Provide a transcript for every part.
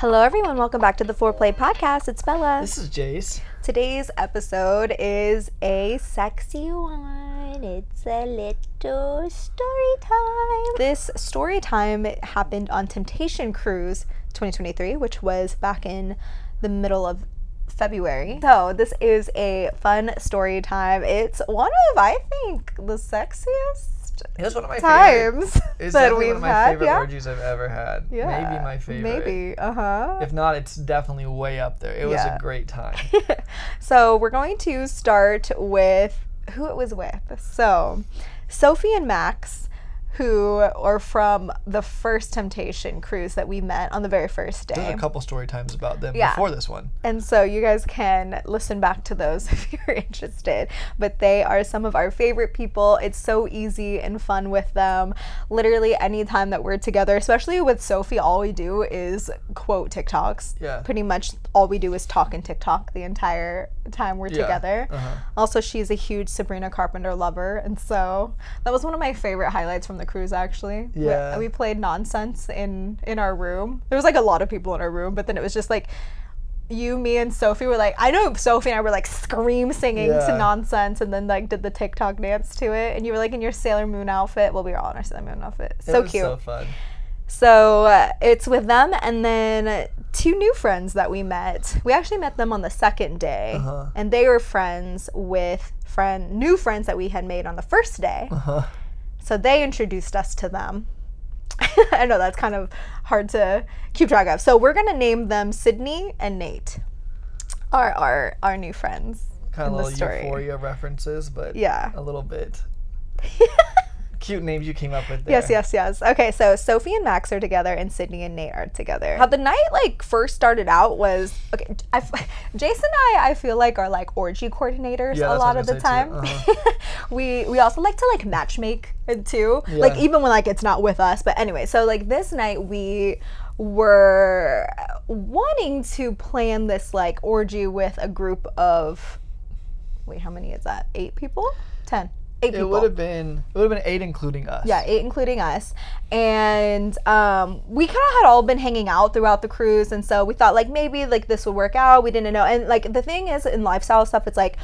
Hello, everyone. Welcome back to the 4OURPLAY Podcast. It's Bella. This is Jase. Today's episode is a sexy one. It's a little story time. This story time happened on Temptation Cruise 2023, which was back in the middle of February. So, this is a fun story time. It's one of, I think, the sexiest It was one of my times favorite. That we've one of my had. favorite yeah. orgies I've ever had. yeah. Maybe my favorite. Maybe. Uh huh. If not, it's definitely way up there. It was a great time. So we're going to start with who it was with. So Sophie and Max, who are from the first Temptation cruise that we met on the very first day. There's a couple story times about them Yeah. before this one. And so you guys can listen back to those if you're interested. But they are some of our favorite people. It's so easy and fun with them. Literally, anytime that we're together, especially with Sophie, all we do is quote TikToks. Yeah. Pretty much all we do is talk in TikTok the entire time we're Yeah. together. Uh-huh. Also, she's a huge Sabrina Carpenter lover. And so that was one of my favorite highlights from the cruise, actually. We- Yeah. We, played nonsense in, in our room. There was like a lot of people in our room, but then it was just like, you, me, and Sophie were like, I know Sophie and I were like scream singing Yeah. to nonsense and then like did the TikTok dance to it. And you were like in your Sailor Moon outfit. Well, we were all in our Sailor Moon outfit. It So was cute. So fun. So uh, it's with them and then two new friends that we met. We actually met them on the second day, Uh-huh. and they were friends with friend new friends that we had made on the first day. Uh-huh. So they introduced us to them. I know that's kind of hard to keep track of. So we're gonna name them Sydney and Nate. Our our our new friends Kind in of the little story. euphoria references, but Yeah. a little bit cute names you came up with there. Yes, yes, yes. Okay, so Sophie and Max are together, and Sydney and Nate are together. How the night like first started out was okay. I, Jason and I, I feel like are like orgy coordinators Yeah, a lot of the was gonna time. say, too. Uh-huh. we we also like to like matchmake it too, like even when like it's not with us. But anyway, so like this night we were wanting to plan this like orgy with a group of wait, how many is that? Eight people? Ten. Eight It would have been it would have been eight including us. Yeah, eight including us. And um, we kind of had all been hanging out throughout the cruise, and so we thought like maybe like this would work out. We didn't know, and like the thing is in lifestyle stuff, it's like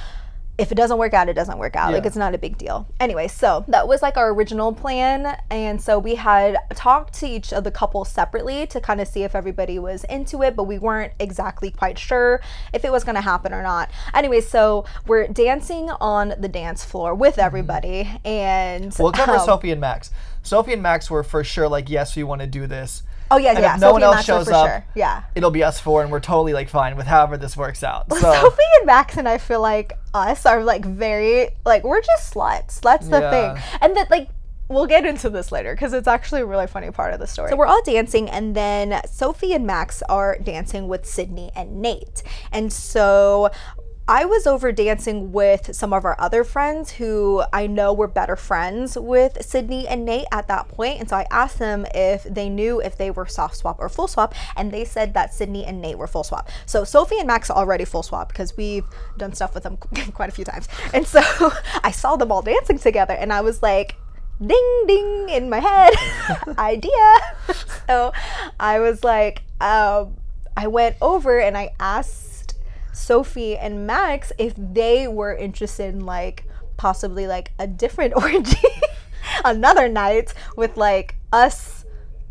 if it doesn't work out, it doesn't work out. Like it's not a big deal. Anyway, so that was like our original plan, and so we had talked to each of the couples separately to kind of see if everybody was into it, but we weren't exactly quite sure if it was going to happen or not. Anyway, so we're dancing on the dance floor with everybody, and Mm-hmm. We'll cover um, Sophie and Max. Sophie and Max were for sure like, yes, we want to do this. Oh yeah, And yeah. if no one Sophie and else Max were shows up, sure. Yeah. It'll be us four, and we're totally like fine with however this works out. So Sophie and Max and I feel like us are like very like we're just sluts. That's the Yeah. thing. And that like we'll get into this later because it's actually a really funny part of the story. So we're all dancing and then Sophie and Max are dancing with Sydney and Nate. And so I was over dancing with some of our other friends who I know were better friends with Sydney and Nate at that point. And so I asked them if they knew if they were soft swap or full swap. And they said that Sydney and Nate were full swap. So Sophie and Max are already full swap because we've done stuff with them quite a few times. And so I saw them all dancing together and I was like, ding ding in my head idea so i was like um, i went over and i asked sophie and max if they were interested in like possibly like a different orgy another night with like us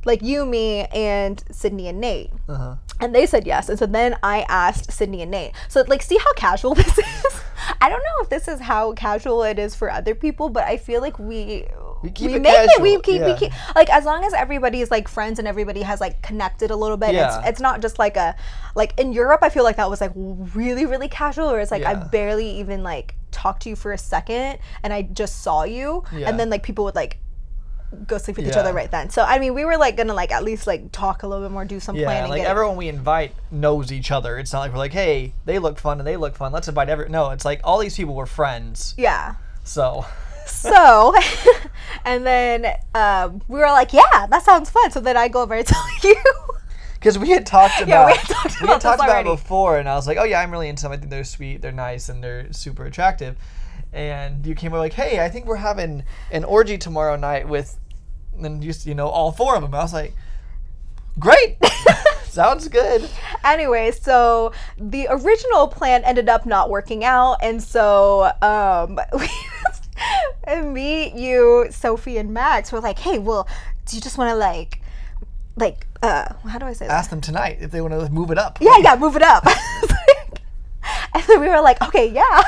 like you me and sydney and nate Uh-huh. and they said yes. And so then I asked Sydney and Nate. So like see how casual this is? I don't know if this is how casual it is for other people, but I feel like we We keep it make it we casual, keep we keep like as long as everybody is like friends and everybody has like connected a little bit. Yeah. It's it's not just like a like in Europe I feel like that was like really, really casual where it's like I barely even like talked to you for a second and I just saw you Yeah. and then like people would like go sleep with each other right then. So I mean, we were like gonna like at least like talk a little bit more, do some Yeah, planning. like get it- everyone we invite knows each other. It's not like we're like, hey, they look fun and they look fun. Let's invite every. No, it's like all these people were friends. yeah. So So, and then um, we were like, yeah, that sounds fun. So then I go over and tell you. because we had talked about Yeah, we had talked we about had talked about it before, and I was like, oh yeah, I'm really into them. I think they're sweet, they're nice, and they're super attractive. And you came over like, hey, I think we're having an orgy tomorrow night with, and you you know all four of them. I was like, great, sounds good. anyway, so the original plan ended up not working out, and so um, and me, you, Sophie, and Max were like, "Hey, well, do you just want to like, like, uh, how do I say that? Ask them tonight if they want to move it up. Yeah, yeah, move it up." and then we were like, "Okay, yeah."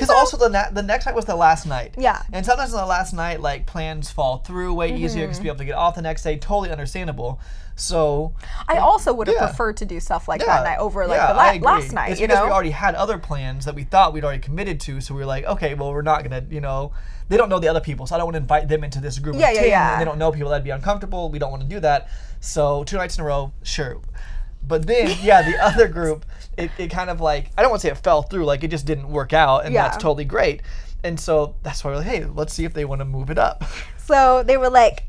Because also the na- the next night was the last night. Yeah. And sometimes on the last night, like plans fall through way easier because Mm-hmm. be able to get off the next day. Totally understandable. So I also would have Yeah. preferred to do stuff like yeah, that night over like yeah, the la- last night. It's you because know, we already had other plans that we thought we'd already committed to. So we were like, okay, well, we're not gonna, you know, they don't know the other people, so I don't want to invite them into this group Yeah, of yeah, ten, yeah. and they don't know people. That'd be uncomfortable. We don't want to do that. So two nights in a row, sure. But then, yeah, the other group, it, it kind of like I don't want to say it fell through, like it just didn't work out, and Yeah. that's totally great. And so that's why we're like, hey, let's see if they want to move it up. so they were like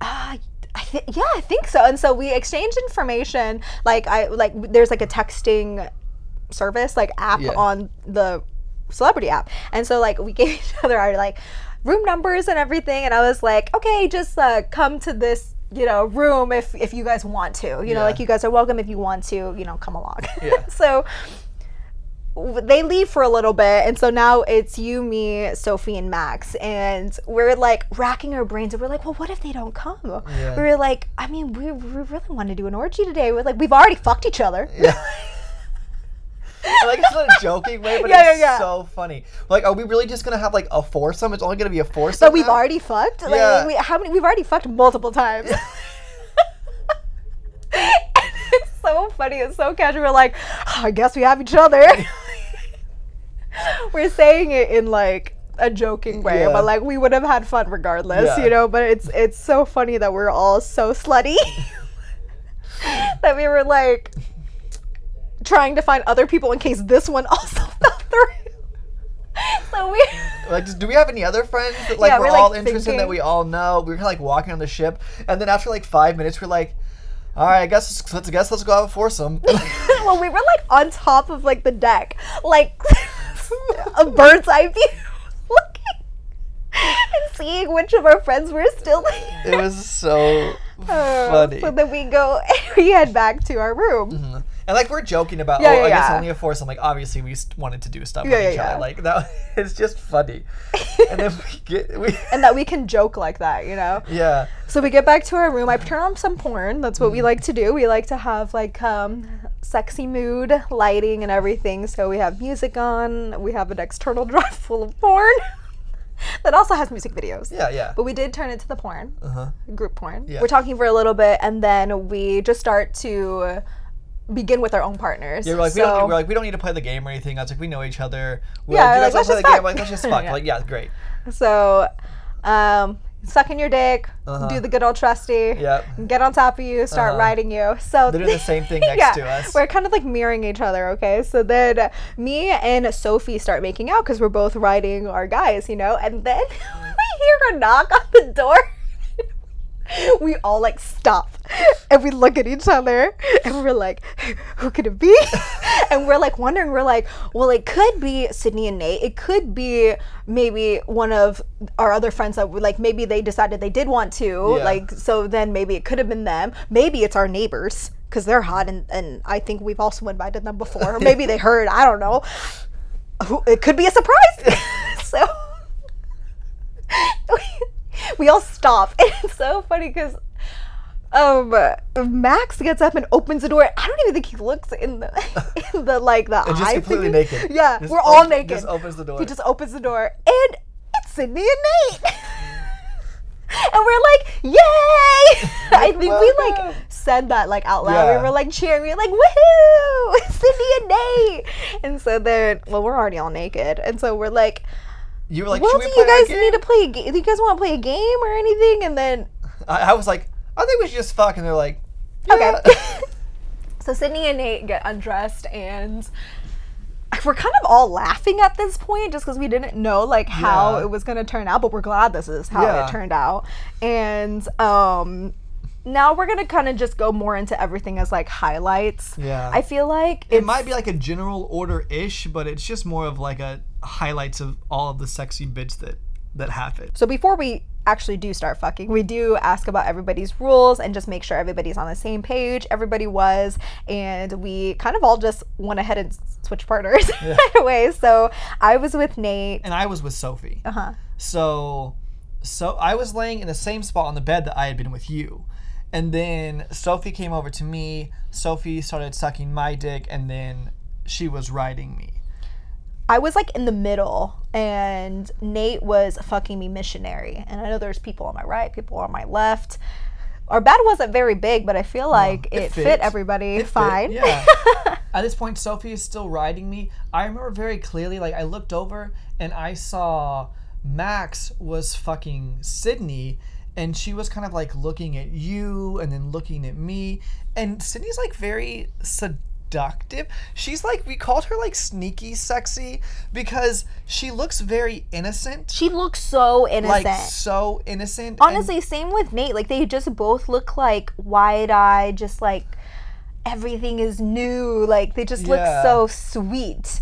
uh, I th- yeah i think so and so we exchanged information like i like there's like a texting service like app Yeah. on the celebrity app and so like we gave each other our like room numbers and everything and i was like okay just uh, come to this you know room if if you guys want to you know like you guys are welcome if you want to you know come along Yeah. so they leave for a little bit and so now it's you me sophie and max and we're like racking our brains and we're like well what if they don't come Yeah. we are like i mean we, we really want to do an orgy today we're like we've already fucked each other Yeah. like it's not a joking way, but Yeah, yeah, it's yeah. so funny. Like, are we really just gonna have like a foursome? It's only gonna be a foursome. but we've now? already fucked like Yeah. we, how many we've already fucked multiple times it's so funny it's so casual we're like "Oh, i guess we have each other we're saying it in like a joking way Yeah. but like we would have had fun regardless Yeah. you know but it's it's so funny that we're all so slutty that we were like trying to find other people in case this one also fell through so we Like, just, do we have any other friends that like Yeah, we're, we're, like, all interested in that we all know? We were kind of like walking on the ship, and then after like five minutes, we're like, all right, I guess let's, guess let's go have a foursome. well, we were like on top of like the deck, like a bird's eye view, looking and seeing which of our friends were still there. it was so Uh, funny. So then we go, we head back to our room. And like we're joking about, Yeah, oh, yeah, I guess yeah. only a foursome. Like obviously we wanted to do stuff Yeah, with each other. Like that, it's just funny. and then we get, we, And that we can joke like that, you know? yeah, So we get back to our room. I turn on some porn. That's what we like to do. We like to have like um, sexy mood lighting and everything. So we have music on. We have an external drive full of porn that also has music videos. yeah, yeah. But we did turn it to the porn, Uh-huh. group porn. Yeah. We're talking for a little bit, and then we just start to begin with our own partners. Yeah, we're like, we don't need, we're like, we don't need to play the game or anything. I was like, we know each other. We're Yeah, like, "Do like, let's just play the game? Like, let's just fuck. Yeah. Like, yeah, great. So, um, suck in your dick, Uh-huh. do the good old trusty, Yep. get on top of you, start Uh-huh. riding you. So They're the same thing next to us. We're kind of like mirroring each other, okay? So then uh, me and Sophie start making out because we're both riding our guys, you know? And then we hear a knock on the door. We all like stop and we look at each other and we're like, who could it be? and we're like wondering, we're like, well, it could be Sydney and Nate. It could be maybe one of our other friends that like, maybe they decided they did want to. Yeah. Like, so then maybe it could have been them. Maybe it's our neighbors because they're hot and, and I think we've also invited them before. Or maybe they heard, I don't know. Who- It could be a surprise. so we all stop. And it's so funny because um, Max gets up and opens the door. I don't even think he looks in the, in the like the And just eye completely thingy. naked. Yeah, Just we're all op- naked. just opens the door. He just opens the door, and it's Sydney and Nate. and we're like, "Yay!" I think we like said that like out loud. Yeah. We were like cheering. We were like, "Woohoo!" Sydney and Nate. And so then, well, we're already all naked, and so we're like. You were like, well, do you guys need to play a game? Do you guys want to play a game or anything? And then I, I was like, I think we should just fuck, and they're like, Okay. So Sydney and Nate get undressed and we're kind of all laughing at this point just because we didn't know like how Yeah. it was gonna turn out, but we're glad this is how Yeah. it turned out. And um now we're gonna kind of just go more into everything as like highlights. Yeah. I feel like it might be like a general order ish, but it's just more of like a highlights of all of the sexy bits that that happen. So before we actually do start fucking, we do ask about everybody's rules and just make sure everybody's on the same page. Everybody was, and we kind of all just went ahead and switched partners right away. So I was with Nate. And I was with Sophie. Uh huh. So, so I was laying in the same spot on the bed that I had been with you, and then Sophie came over to me. Sophie started sucking my dick, and then she was riding me. I was like in the middle, and Nate was fucking me missionary. And I know there's people on my right, people on my left. Our bed wasn't very big, but I feel like it it, fit. fit. everybody It fit, fine. yeah. At this point, Sophie is still riding me. I remember very clearly, like I looked over and I saw Max was fucking Sydney, and she was kind of like looking at you and then looking at me. And Sydney's like very seductive. She's like we called her like sneaky sexy because she looks very innocent. She looks so innocent. Like so innocent. and- Honestly, same with Nate. Like they just both look like wide eyed, just like everything is new. Like they just look so sweet.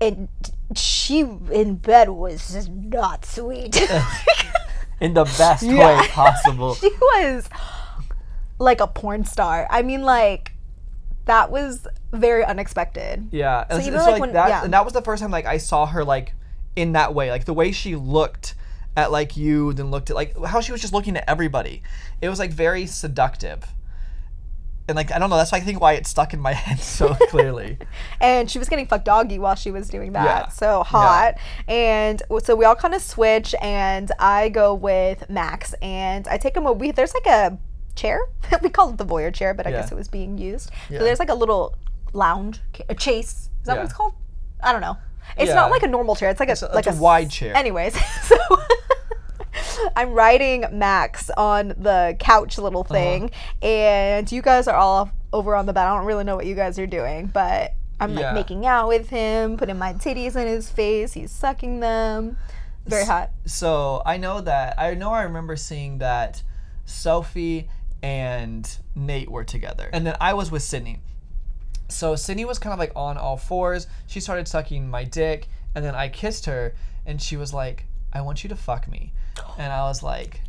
And she in bed was just not sweet. in the best Yeah. way possible. she was like a porn star. I mean, like that was very unexpected. Yeah, and So even, like, like, when- that, yeah. and that was the first time like I saw her like in that way, like the way she looked at like you, then looked at like how she was just looking at everybody. It was like very seductive, and like I don't know, that's why I think why it stuck in my head so clearly. and she was getting fucked doggy while she was doing that. Yeah. So hot. And so we all kind of switch, and I go with Max, and I take him. A, we there's like a chair. we call it the voyeur chair, but I Yeah. guess it was being used. Yeah. So there's like a little lounge, a chaise. Is that Yeah. what it's called? I don't know. It's Yeah. not like a normal chair. It's like a It's a- like it's a wide chair. Anyways, so. I'm riding Max on the couch little Uh-huh. thing, and you guys are all over on the bed. I don't really know what you guys are doing, but I'm like making out with him, putting my titties in his face. He's sucking them. Very hot. So I know that I know I remember seeing that Sophie and Nate were together, and then I was with Sydney. So Sydney was kind of like on all fours. She started sucking my dick, and then I kissed her, and she was like, "I want you to fuck me," and I was like,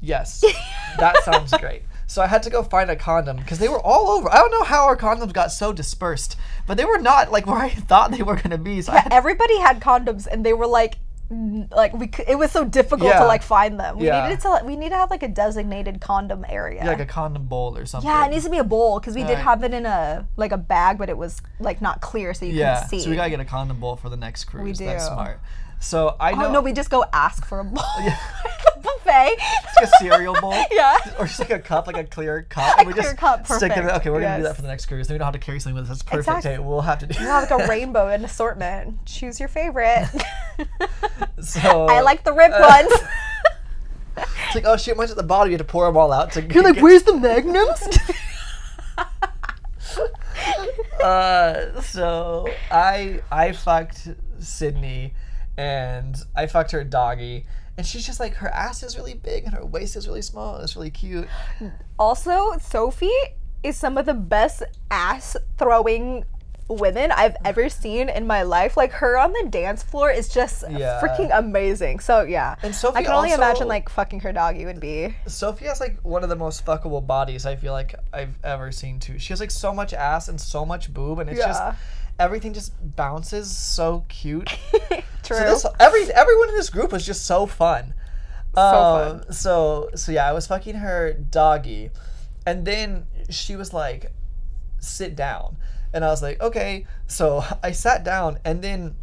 "Yes, that sounds great." So I had to go find a condom because they were all over. I don't know how our condoms got so dispersed, but they were not like where I thought they were gonna be. So I had Everybody had condoms, and they were like, like we. c- It was so difficult Yeah. to like find them. We Yeah. needed to. We need to have like a designated condom area. like a condom bowl or something. yeah, it needs to be a bowl because we did Right. have it in a like a bag, but it was like not clear, so you Yeah, couldn't see. so we gotta get a condom bowl for the next cruise. That's do. smart. So I know Oh no, we just go ask for a bowl. the buffet. It's like a cereal bowl. Yeah. Or just like a cup, like a clear cup. and we clear just cup, Stick it. perfect, Okay, we're gonna do that for the next cruise. Then we know how to carry something with us. That's perfect. Exactly. Okay, we'll have to do. That. You have like a rainbow and assortment. Choose your favorite. so I like the ripped ones. It's like oh shit, mine's at the bottom. You have to pour them all out. To You're like, where's the magnums? uh, so I I fucked Sydney, and I fucked her doggy, and she's just like her ass is really big and her waist is really small and it's really cute. also, Sophie is some of the best ass throwing women I've ever seen in my life. Like her on the dance floor is just Yeah. freaking amazing. So yeah. And Sophie I can only also- imagine like fucking her doggy would be. Sophie has like one of the most fuckable bodies I feel like I've ever seen too. She has like so much ass and so much boob, and it's just Yeah. Everything just bounces so cute. True. So this every everyone in this group was just so fun. So Um, fun. So so yeah, I was fucking her doggy, and then she was like, "Sit down," and I was like, "Okay." So I sat down, and then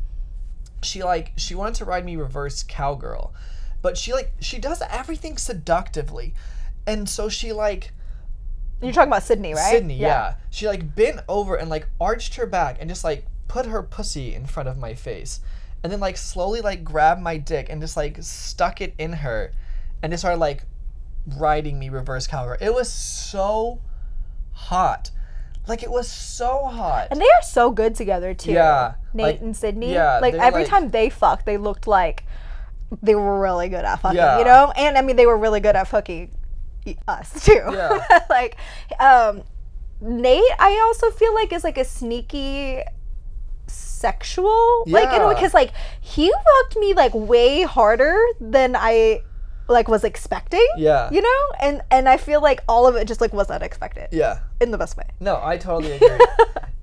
she like she wanted to ride me reverse cowgirl, but she like she does everything seductively, and so she like You're talking about Sydney, right? Sydney, yeah. She like bent over and like arched her back and just like put her pussy in front of my face. and then like slowly like grabbed my dick and just like stuck it in her, and just started like riding me reverse cowgirl. It was so hot, like it was so hot. And they are so good together too. Yeah, Nate like- and Sydney. yeah, Like every like- time they fucked, they looked like they were really good at fucking, Yeah. you know? And I mean they were really good at fucking us too. Yeah. like um Nate I also feel like is like a sneaky sexual like you know because like he fucked me like way harder than I like was expecting. Yeah. You know? And and I feel like all of it just like was unexpected. yeah. In the best way. No, I totally agree.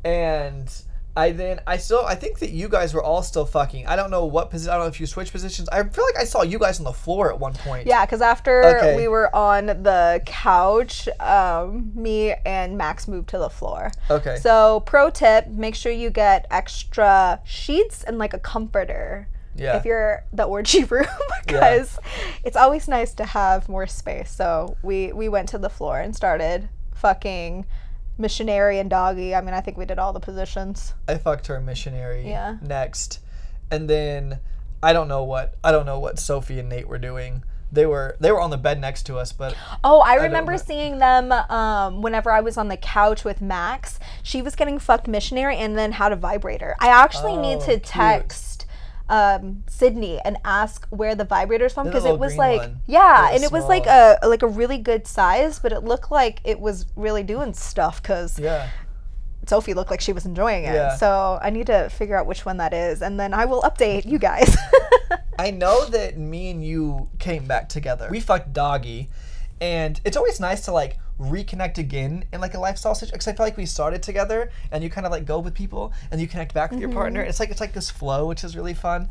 and I then I still I think that you guys were all still fucking. I don't know what position. I don't know if you switched positions. I feel like I saw you guys on the floor at one point. Yeah, because after Okay. we were on the couch, um, me and Max moved to the floor. Okay. So, pro tip make sure you get extra sheets and like a comforter. Yeah. If you're the orgy room, because it's always nice to have more space. So we we went to the floor and started fucking missionary and doggy. I mean, I think we did all the positions. I fucked her missionary. Yeah. Next, and then I don't know what I don't know what Sophie and Nate were doing. They were they were on the bed next to us, but Oh, I don't remember seeing them um, whenever I was on the couch with Max. She was getting fucked missionary and then had a vibrator. I actually need Oh, to cute. text um, Sydney and ask where the vibrator's from because it was like one. yeah, and it was like a like a really good size, but it looked like it was really doing stuff because yeah. Sophie looked like she was enjoying it. Yeah. So I need to figure out which one that is, and then I will update you guys. I know that me and you came back together. We fucked doggy, and it's always nice to like reconnect again in like a lifestyle situation because I feel like we started together and you kind of like go with people and you connect back with your partner. Mm-hmm. It's like it's like this flow, which is really fun.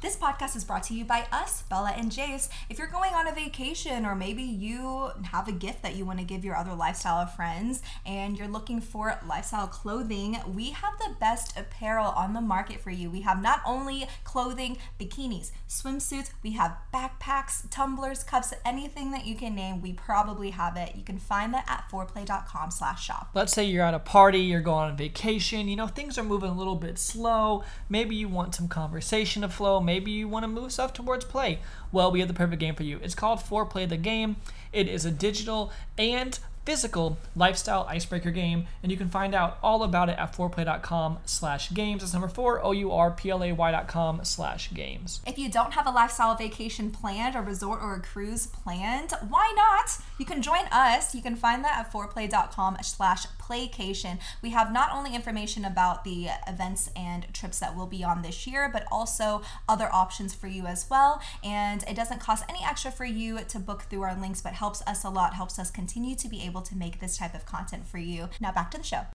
This podcast is brought to you by us, Bella and Jase. If you're going on a vacation or maybe you have a gift that you want to give your other lifestyle friends and you're looking for lifestyle clothing, we have the best apparel on the market for you. We have not only clothing, bikinis, swimsuits, we have backpacks, tumblers, cups, anything that you can name, we probably have it. You can find that at 4ourplay.com slash shop. Let's say you're at a party, you're going on vacation, you know, things are moving a little bit slow. Maybe you want some conversation to flow. Maybe you want to move stuff towards play. Well, we have the perfect game for you. It's called 4OURPLAY the Game. It is a digital and physical lifestyle icebreaker game, and you can find out all about it at 4ourplay.com slash games. That's number four, O-U-R-P-L-A-Y dot com slash games. If you don't have a lifestyle vacation planned, a resort or a cruise planned, why not? You can join us. You can find that at 4ourplay.com slash playcation. We have not only information about the events and trips that will be on this year, but also other options for you as well. And it doesn't cost any extra for you to book through our links, but helps us a lot, helps us continue to be able to make this type of content for you. Now back to the show.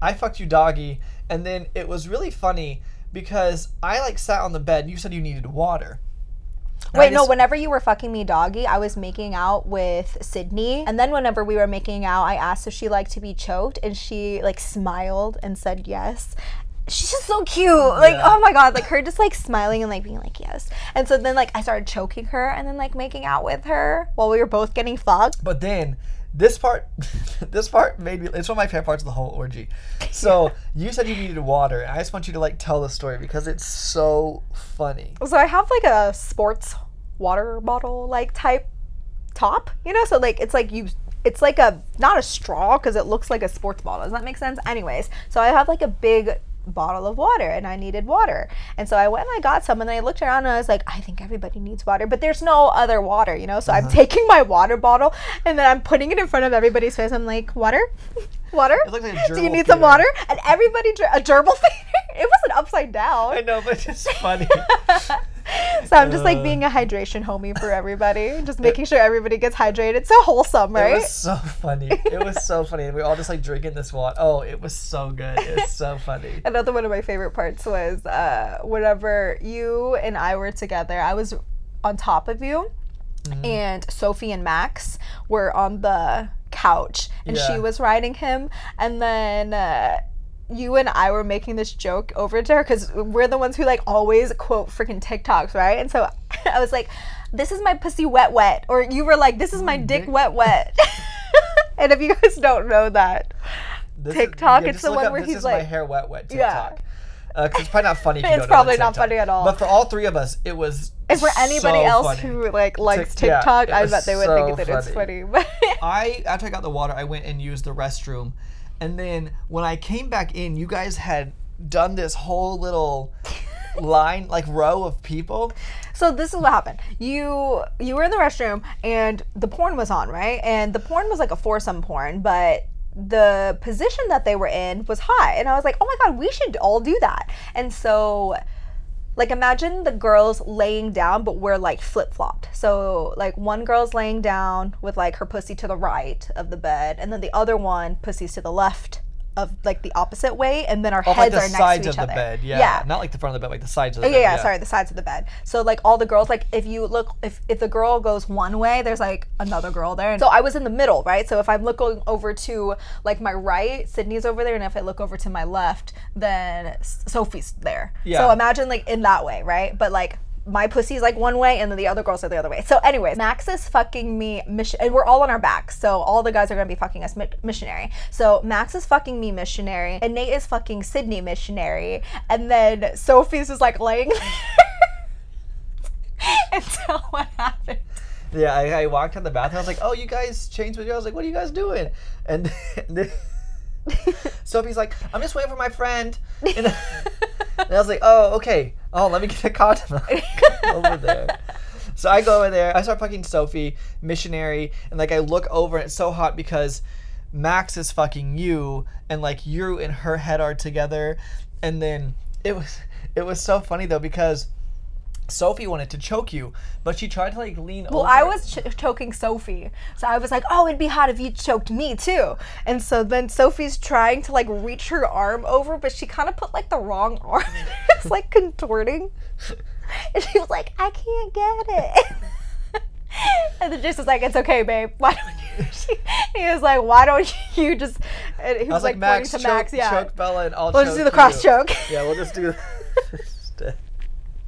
I fucked you doggy, and then it was really funny because I like sat on the bed. And you said you needed water. And I Wait, no, whenever you were fucking me doggy, I was making out with Sydney. And then whenever we were making out, I asked if she liked to be choked and she like smiled and said yes. She's just so cute. Like, Yeah. oh my god, like her just like smiling and like being like yes. And so then like I started choking her and then like making out with her while we were both getting fucked. But then this part, this part made me. It's one of my favorite parts of the whole orgy. So you said you needed water, and I just want you to like tell the story because it's so funny. So I have like a sports water bottle like type top, you know? So like it's like you it's like a not a straw because it looks like a sports bottle. Does that make sense? Anyways, so I have like a big bottle of water and I needed water. And so I went and I got some and then I looked around and I was like, I think everybody needs water, but there's no other water, you know? So I'm uh-huh. taking my water bottle and then I'm putting it in front of everybody's face. I'm like, water? Water? Like Do you need some water? And everybody, dr- a gerbil thing? It wasn't upside down. I know, but it's funny. So I'm just like being a hydration homie for everybody, just making sure everybody gets hydrated. So wholesome, right? It was so funny. It was so funny, and we all just like drinking this water. Oh, it was so good. It's so funny. Another one of my favorite parts was uh, whenever you and I were together, I was on top of you, Mm-hmm. and Sophie and Max were on the couch, and she was riding him, and then. Uh, you and I were making this joke over to her because we're the ones who like always quote freaking TikToks, right? And so I was like, "This is my pussy wet wet," or you were like, "This is my mm, dick dick- wet wet." and if you guys don't know that, This TikTok, yeah, it's the one up, where this he's is my hair wet wet Yeah. TikTok. Uh, because it's probably not funny. If you It's probably not funny at all. But for all three of us, it was. And for anybody so else funny. who like likes Tik- yeah, TikTok, it I bet they would so think that it's funny. funny. But I after I got the water, I went and used the restroom, and then when I came back in, you guys had done this whole little line, like row of people. So this is what happened. You you were in the restroom and the porn was on, right? And the porn was like a foursome porn, but the position that they were in was hot. And I was like, "Oh my god, we should all do that." And so like imagine the girls laying down but we're like flip-flopped. So like one girl's laying down with like her pussy to the right of the bed and then the other one pussy's to the left of like the opposite way and then our Off heads like the are next sides to each of the other. bed, yeah. Yeah. Not like the front of the bed, like the sides of the Oh, bed. yeah, yeah, sorry, the sides of the bed. So like all the girls, like if you look, if if the girl goes one way, there's like another girl there. So I was in the middle, right? So if I'm looking over to like my right, Sydney's over there, and if I look over to my left, then Sophie's there. Yeah. So imagine like in that way, right? But like. My pussy's like one way, and then the other girls are the other way. So, anyways, Max is fucking me mission, and we're all on our backs. So all the guys are gonna be fucking us mi- missionary. So Max is fucking me missionary, and Nate is fucking Sydney missionary, and then Sophie's just like laying there until what happened. Yeah, I, I walked out the bathroom. I was like, "Oh, you guys changed with you." I was like, "What are you guys doing?" And, Sophie's like, "I'm just waiting for my friend." And, and I was like, "Oh, okay. Oh, let me get a condom over there." So I go over there. I start fucking Sophie, missionary, and like I look over, and it's so hot because Max is fucking you, and like you and her head are together, and then it was it was so funny though because. Sophie wanted to choke you, but she tried to like lean over. Well, I was ch- choking Sophie, so I was like, "Oh, it'd be hot if you choked me too." And so then Sophie's trying to like reach her arm over, but she kind of put like the wrong arm. it's like contorting, and she was like, "I can't get it." and then just was like, "It's okay, babe. Why don't you?" She, he was like, "Why don't you just?" And he I was, was like, like, Max, pointing to choke, Max. Yeah, choke Bella, and I'll we'll just do the cross you. choke. Yeah, we'll just do.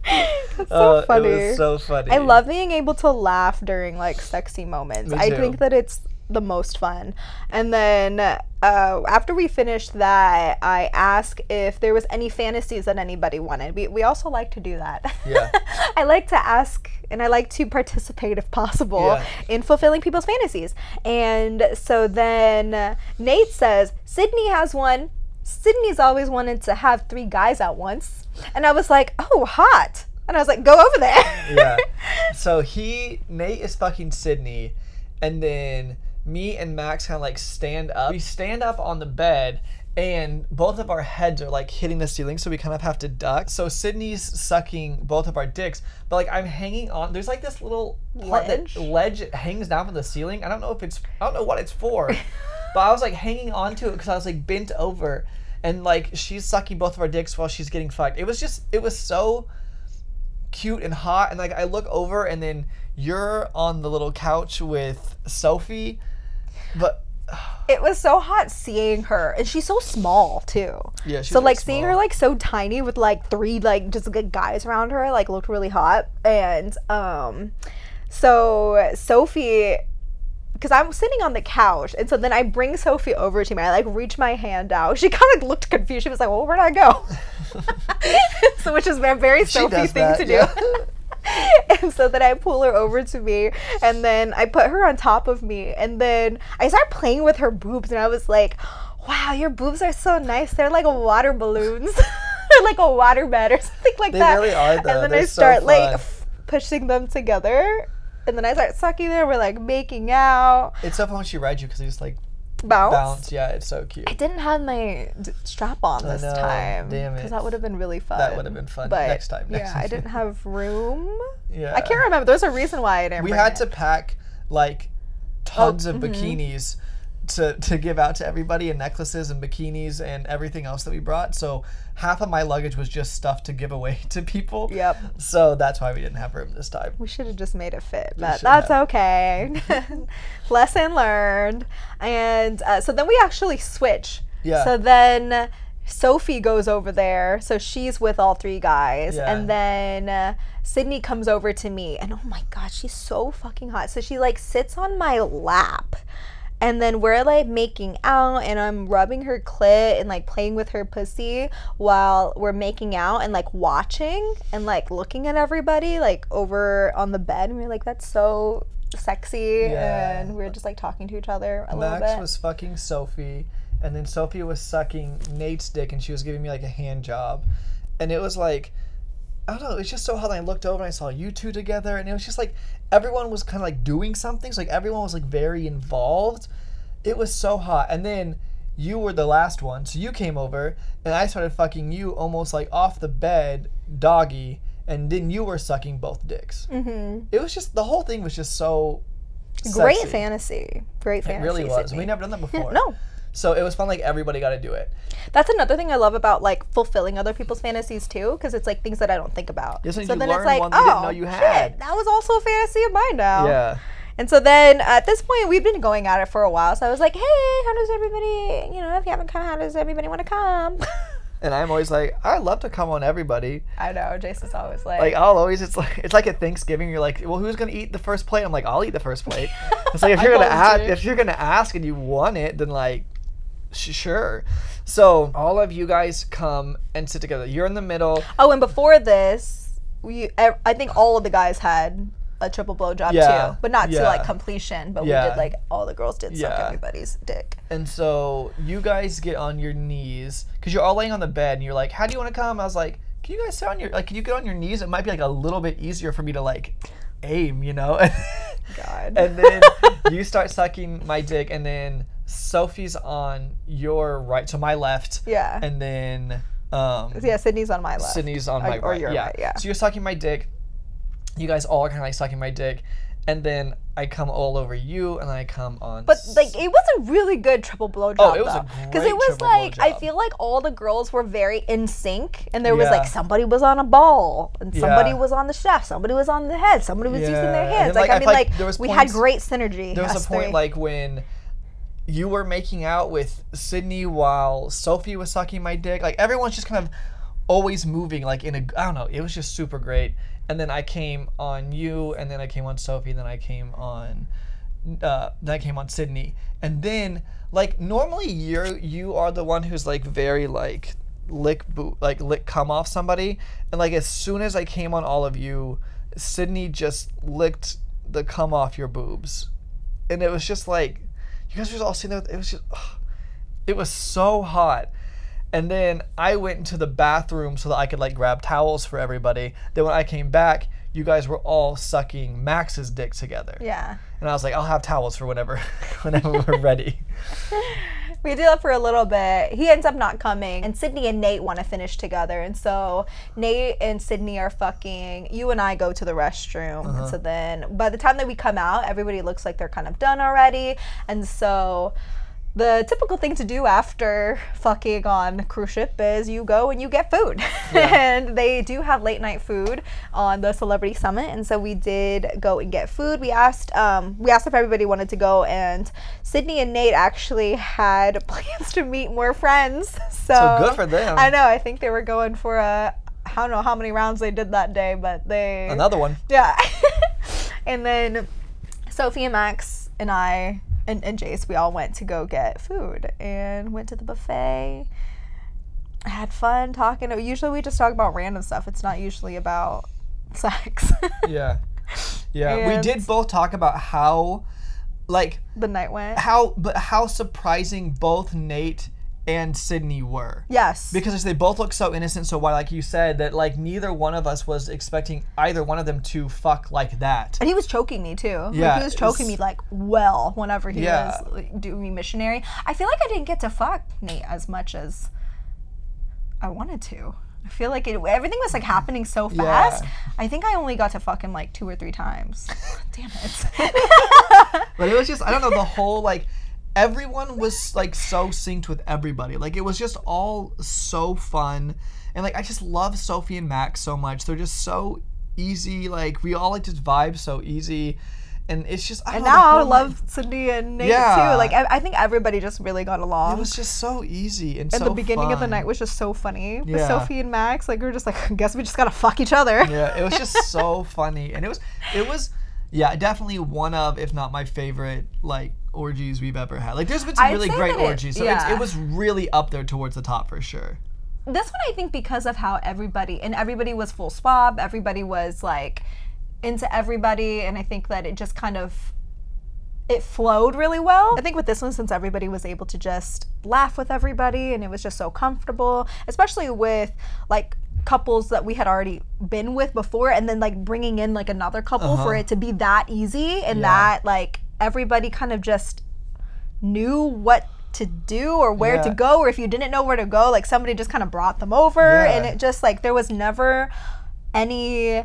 It's so Uh, funny. It was so funny. I love being able to laugh during like sexy moments. Me I think that it's the most fun. And then uh, after we finished that, I asked if there was any fantasies that anybody wanted. We, we also like to do that. Yeah. I like to ask and I like to participate if possible Yeah. in fulfilling people's fantasies. And so then Nate says, Sydney has one. Sydney's always wanted to have three guys at once. And I was like, oh, hot. And I was like, go over there. yeah. So he, Nate is fucking Sydney, and then me and Max kind of like stand up. We stand up on the bed, and both of our heads are like hitting the ceiling, so we kind of have to duck. So Sydney's sucking both of our dicks, but like I'm hanging on. There's like this little Ledge? ledge hangs down from the ceiling. I don't know if it's, I don't know what it's for, but I was like hanging on to it because I was like bent over. And like she's sucking both of our dicks while she's getting fucked. It was just, it was so cute and hot. And like I look over and then you're on the little couch with Sophie but it was so hot seeing her. And she's so small too. Yeah, she's so like seeing her like so tiny with like three like just good guys around her like looked really hot. And um so sophie because I'm sitting on the couch, and so then I bring Sophie over to me. I like reach my hand out. She kind of looked confused. She was like, "Well, where'd I go?" so, which is a very she Sophie thing that to do. yeah. and so then I pull her over to me, and then I put her on top of me, and then I start playing with her boobs, and I was like, "Wow, your boobs are so nice. They're like water balloons, like a water bed or something like They that." really are, though. And then They're I so start like f- pushing them together, and then I start sucking there. We're like making out, it's so fun when she rides you because they just like bounce. bounce yeah it's so cute I didn't have my d- strap on I this know, time damn it. because that would have been really fun. That would have been fun. But Next time, next yeah, I didn't have room. yeah I can't remember. There's a reason why I didn't. we had it. to pack like tons of mhm. bikinis to, to give out to everybody and necklaces and bikinis and everything else that we brought so half of my luggage was just stuff to give away to people Yep. so that's why we didn't have room this time We should have just made it fit, but that's have. okay. Lesson learned. And uh, so then we actually switch. Yeah. So then Sophie goes over there. So she's with all three guys. Yeah. And then uh, Sydney comes over to me. And oh my God, she's so fucking hot. So she like sits on my lap. And then we're like making out and I'm rubbing her clit and like playing with her pussy while we're making out and like watching and like looking at everybody like over on the bed and we're like that's so sexy Yeah. and we're just like talking to each other a little Max bit. was fucking Sophie, and then Sophie was sucking Nate's dick, and she was giving me like a hand job, and it was like, I don't know, it's just so hot. I looked over and I saw you two together, and it was just like everyone was kind of like doing something. So like everyone was like very involved. It was so hot, and then you were the last one, so you came over, and I started fucking you almost like off the bed, doggy, and then you were sucking both dicks. Mm-hmm. It was just the whole thing was just so. Great fantasy. Great fantasy. It really was. Sydney. We never done that before. No. So it was fun. Like everybody got to do it. That's another thing I love about like fulfilling other people's fantasies too, because it's like things that I don't think about. Yes, so you then it's like, one that you oh, didn't know you had." shit, that was also a fantasy of mine now. Yeah. And so then at this point, we've been going at it for a while. So I was like, hey, how does everybody, you know, if you haven't come, how does everybody want to come? And I'm always like, I love to come on everybody. I know, Jason's always like, Like I'll always, it's like it's like at Thanksgiving. You're like, well, who's gonna eat the first plate? I'm like, I'll eat the first plate. It's like if you're gonna ask, if you're gonna ask and you want it, then like, sure. So all of you guys come and sit together. You're in the middle. oh, and before this, we, I think all of the guys had a triple blow job Yeah, too, but not to like completion. But we did like all the girls did suck Yeah. everybody's dick. And so you guys get on your knees because you're all laying on the bed and you're like, how do you want to come? I was like, can you guys sit on your like, can you get on your knees? It might be like a little bit easier for me to like aim, you know. God. and then you start sucking my dick, and then Sophie's on your right, so my left. Yeah. And then um, yeah, Sydney's on my left. Sydney's on Or- my or right. your yeah. right, yeah. So you're sucking my dick. You guys all are kind of like sucking my dick, and then I come all over you, and I come on. But like it was a really good triple blowjob. Oh, it was great it was like I feel like all the girls were very in sync, and there was like somebody was on a ball, and somebody Yeah. was on the shaft, somebody was on the head, somebody was using their hands. then, Like, like, I I mean, like, like there was we points- had great synergy. there was a point three. like when you were making out with Sydney while Sophie was sucking my dick. Like everyone's just kind of always moving, like in a I don't know. It was just super great. And then I came on you, and then I came on Sophie, and then I came on, uh, then I came on Sydney, and then like normally you're you are the one who's like very like lick boo like lick come off somebody, and like as soon as I came on all of you, Sydney just licked the come off your boobs and it was just like you guys were all sitting there. It was just, ugh. it was so hot. And then I went into the bathroom so that I could like grab towels for everybody. Then when I came back, you guys were all sucking Max's dick together. yeah. And I was like, I'll have towels for whenever, whenever we're ready. We did that for a little bit. He ends up not coming, and Sydney and Nate want to finish together. And so Nate and Sydney are fucking. You and I go to the restroom. Uh-huh. And so then by the time that we come out, everybody looks like they're kind of done already. And so the typical thing to do after fucking on cruise ship is you go and you get food. and they do have late night food on the celebrity summit. And so we did go and get food. We asked um, we asked if everybody wanted to go and Sydney and Nate actually had plans to meet more friends. So, So good for them. I know. I think they were going for a I don't know how many rounds they did that day, but they Another one. yeah. and then Sophie and Max and I and, and Jase, we all went to go get food and went to the buffet. Had fun talking. Usually we just talk about random stuff. It's not usually about sex. Yeah. Yeah. we did both talk about how, like, the night went. how, but how surprising both Nate and Sydney were. Yes. because they both look so innocent so why like you said that like neither one of us was expecting either one of them to fuck like that and he was choking me too. Like, Yeah, he was choking me like well whenever he Yeah. was like, doing me missionary. I feel like I didn't get to fuck Nate as much as I wanted to. I feel like it, everything was like happening so fast. Yeah. I think I only got to fuck him like two or three times. Damn it. but it was just i don't know the whole like everyone was like so synced with everybody like it was just all so fun and like i just love sophie and max so much they're just so easy like we all like just vibe so easy and it's just I and don't know, the now I love Cindy and Nate Yeah. too. Like I, I think everybody just really got along. it was just so easy and and so the beginning of the night was just so funny. With Sophie and Max, like we are just like, I guess we just gotta fuck each other. yeah, it was just so funny, and it was, it was, yeah, definitely one of, if not my favorite, like orgies we've ever had. Like, there's been some I'd really great it- orgies, so yeah. it's, it was really up there towards the top for sure. this one I think because of how everybody and everybody was full swap, everybody was like into everybody, and I think that it just kind of it flowed really well. I think with this one, since everybody was able to just laugh with everybody and it was just so comfortable, especially with like couples that we had already been with before, and then like bringing in like another couple for uh-huh. it to be that easy and Yeah. that like everybody kind of just knew what to do or where to go or if you didn't know where to go like somebody just kind of brought them over Yeah. and it just like there was never any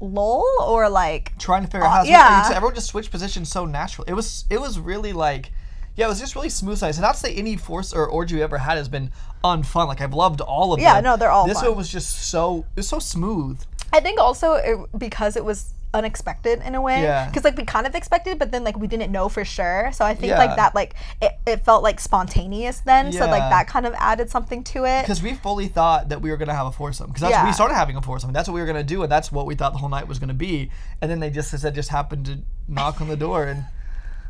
lull or like Trying to figure out how to yeah. everyone just switched positions so naturally. It was it was really like yeah, it was just really smooth size. And not to say any force or orgy we ever had has been unfun. Like I've loved all of Yeah, them. Yeah, no, they're all This fun. one was just so it was so smooth. I think also it, because it was unexpected in a way. Yeah. Because like we kind of expected, but then like we didn't know for sure. So I think Yeah. like that like it, it felt like spontaneous then. So like that kind of added something to it. Because we fully thought that we were gonna have a foursome. Because that's Yeah. we started having a foursome. That's what we were gonna do, and that's what we thought the whole night was gonna be. And then they just said just happened to knock on the door, and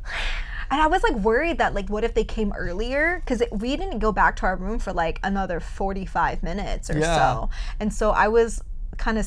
And I was like worried that like what if they came earlier? Because we didn't go back to our room for like another forty five minutes or Yeah. so. And so I was kind of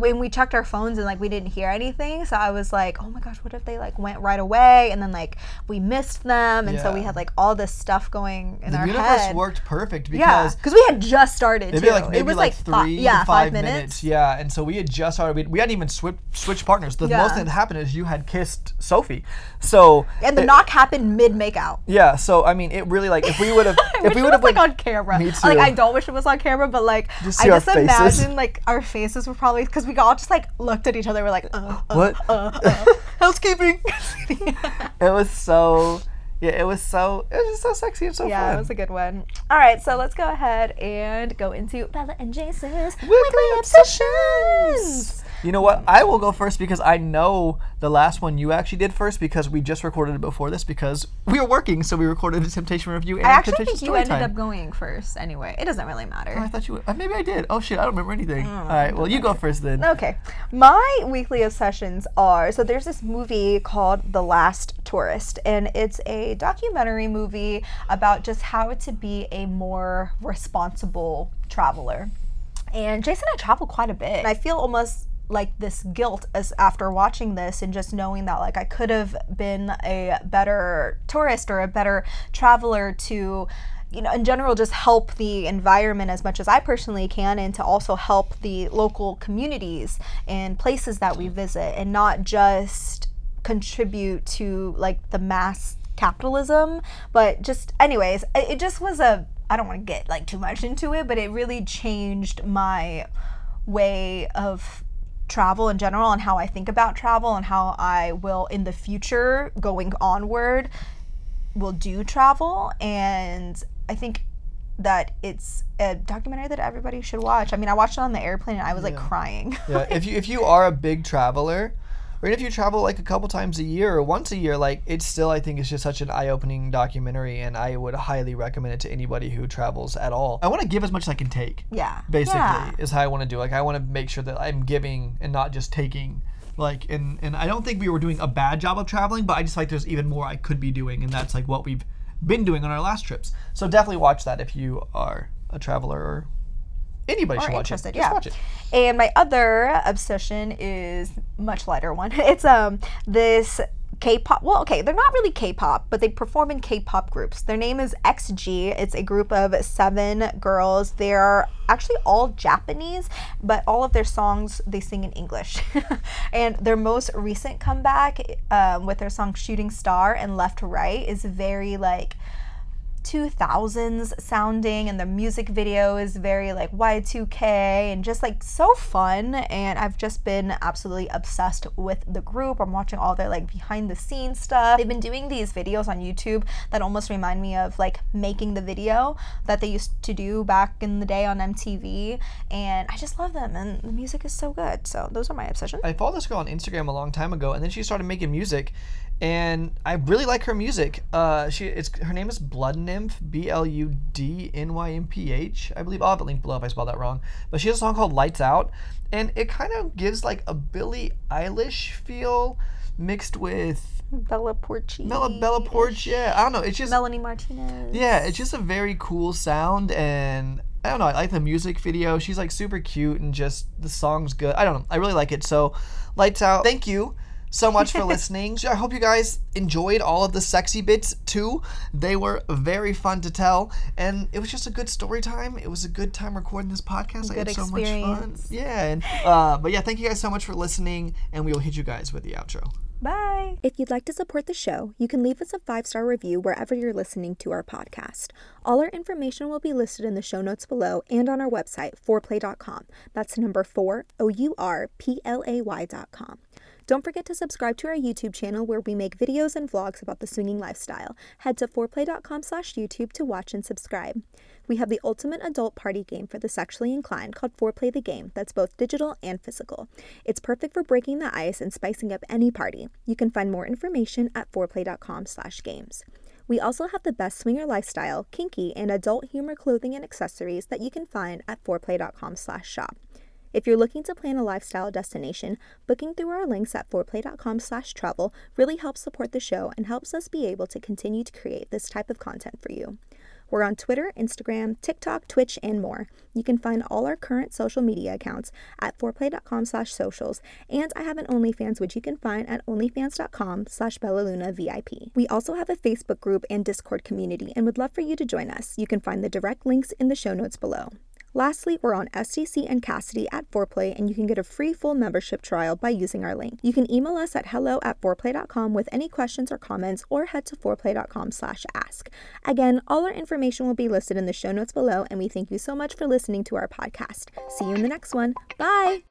when we checked our phones and like we didn't hear anything so i was like oh my gosh what if they like went right away and then like we missed them and so we had like all this stuff going in the our universe head worked perfect yeah because. because we had just started Maybe too. like maybe it was like, three yeah to five, minutes. minutes. Yeah, and so we had just started. We, we hadn't even switched switched partners. The Yeah. most that happened is you had kissed Sophie. So and the it- knock happened mid makeout Yeah, so I mean, it really like if we would have if we would have like on camera. Me too. Like. I don't wish it was on camera, but like Just I just imagine like our faces were probably because we all just like looked at each other. We're like, uh, uh, What? uh, uh, housekeeping. it was so yeah, it was so it was just so sexy and so yeah, fun. it was a good one. All right, so let's go ahead and go into Bella and Jase's Weekly weekly obsessions. You know what? I will go first because I know the last one you actually did first because we just recorded it before this because we were working, so we recorded a Temptation review and I actually Temptation think you ended time. up going first. Anyway, it doesn't really matter. Oh, I thought you would. Uh, maybe I did. Oh shit, I don't remember anything. All right, well you go first then. Okay. My weekly obsessions are so there's this movie called The Last Tourist, and it's a documentary movie about just how to be a more responsible traveler. And Jason I travel quite a bit. And I feel almost like this guilt as after watching this and just knowing that like I could have been a better tourist or a better traveler to you know in general just help the environment as much as I personally can and to also help the local communities and places that we visit and not just contribute to like the mass capitalism. But just anyways it it just was a I don't want to get like too much into it but it really changed my way of travel in general and how I think about travel and how I will in the future going onward will do travel and I think that it's a documentary that everybody should watch. I mean, I watched it on the airplane and I was like crying. Yeah, if you if you are a big traveler, or even if you travel like a couple times a year or once a year, like it's still I think it's just such an eye-opening documentary, and I would highly recommend it to anybody who travels at all. I want to give as much as I can take. yeah. Basically, Yeah. is how I want to do. Like I want to make sure that I'm giving and not just taking. Like and and I don't think we were doing a bad job of traveling, but I just like there's even more I could be doing, and that's like what we've been doing on our last trips. So definitely watch that if you are a traveler or anybody should watch it. Just yeah. watch it. And my other obsession is much lighter one. It's um this K-pop. Well, okay, they're not really K-pop, but they perform in K-pop groups. Their name is XG. It's a group of seven girls. They're actually all Japanese, but all of their songs they sing in English. and their most recent comeback um, with their song "Shooting Star" and "Left to Right" is very like 2000s sounding and the music video is very like Y2K and just like so fun and I've just been absolutely obsessed with the group. I'm watching all their like behind the scenes stuff. They've been doing these videos on YouTube that almost remind me of like making the video that they used to do back in the day on MTV and I just love them and the music is so good. So those are my obsessions. I followed this girl on Instagram a long time ago, and then she started making music, and I really like her music. Uh, she it's her name is Bludnymph, B L U D N Y M P H, I believe. I'll have a link below if I spelled that wrong. But she has a song called Lights Out, and it kind of gives like a Billie Eilish feel mixed with Bella Porci. Bella Bella Poarch. Yeah, I don't know. It's just Melanie Martinez. yeah, it's just a very cool sound and I don't know. I like the music video. She's like super cute and just the song's good. I don't know. I really like it. So, lights out. Thank you so much for listening. I hope you guys enjoyed all of the sexy bits too. They were very fun to tell, and it was just a good story time. It was a good time recording this podcast. I Good had so much fun. experience. Yeah, and uh, but yeah, thank you guys so much for listening, and we will hit you guys with the outro. Bye. If you'd like to support the show, you can leave us a five star review wherever you're listening to our podcast. All our information will be listed in the show notes below and on our website, 4ourplay.com. That's number four, O U R P L A Y.com. Don't forget to subscribe to our YouTube channel where we make videos and vlogs about the swinging lifestyle. Head to 4ourplay.com slash YouTube to watch and subscribe. We have the ultimate adult party game for the sexually inclined called 4OURPLAY the Game that's both digital and physical. It's perfect for breaking the ice and spicing up any party. You can find more information at 4ourplay.com slash games. We also have the best swinger lifestyle, kinky, and adult humor clothing and accessories that you can find at 4ourplay.com slash shop. If you're looking to plan a lifestyle destination, booking through our links at 4ourplay.com slash travel really helps support the show and helps us be able to continue to create this type of content for you. We're on Twitter, Instagram, TikTok, Twitch, and more. You can find all our current social media accounts at 4ourplay.com slash socials, and I have an OnlyFans which you can find at onlyfans.com slash bellalunavip. We also have a Facebook group and Discord community and would love for you to join us. You can find the direct links in the show notes below. Lastly, we're on SDC and Kasidie at 4OURPLAY, and you can get a free full membership trial by using our link. You can email us at hello at 4ourplay.com with any questions or comments, or head to 4ourplay.com slash ask. Again, all our information will be listed in the show notes below, and we thank you so much for listening to our podcast. See you in the next one. Bye!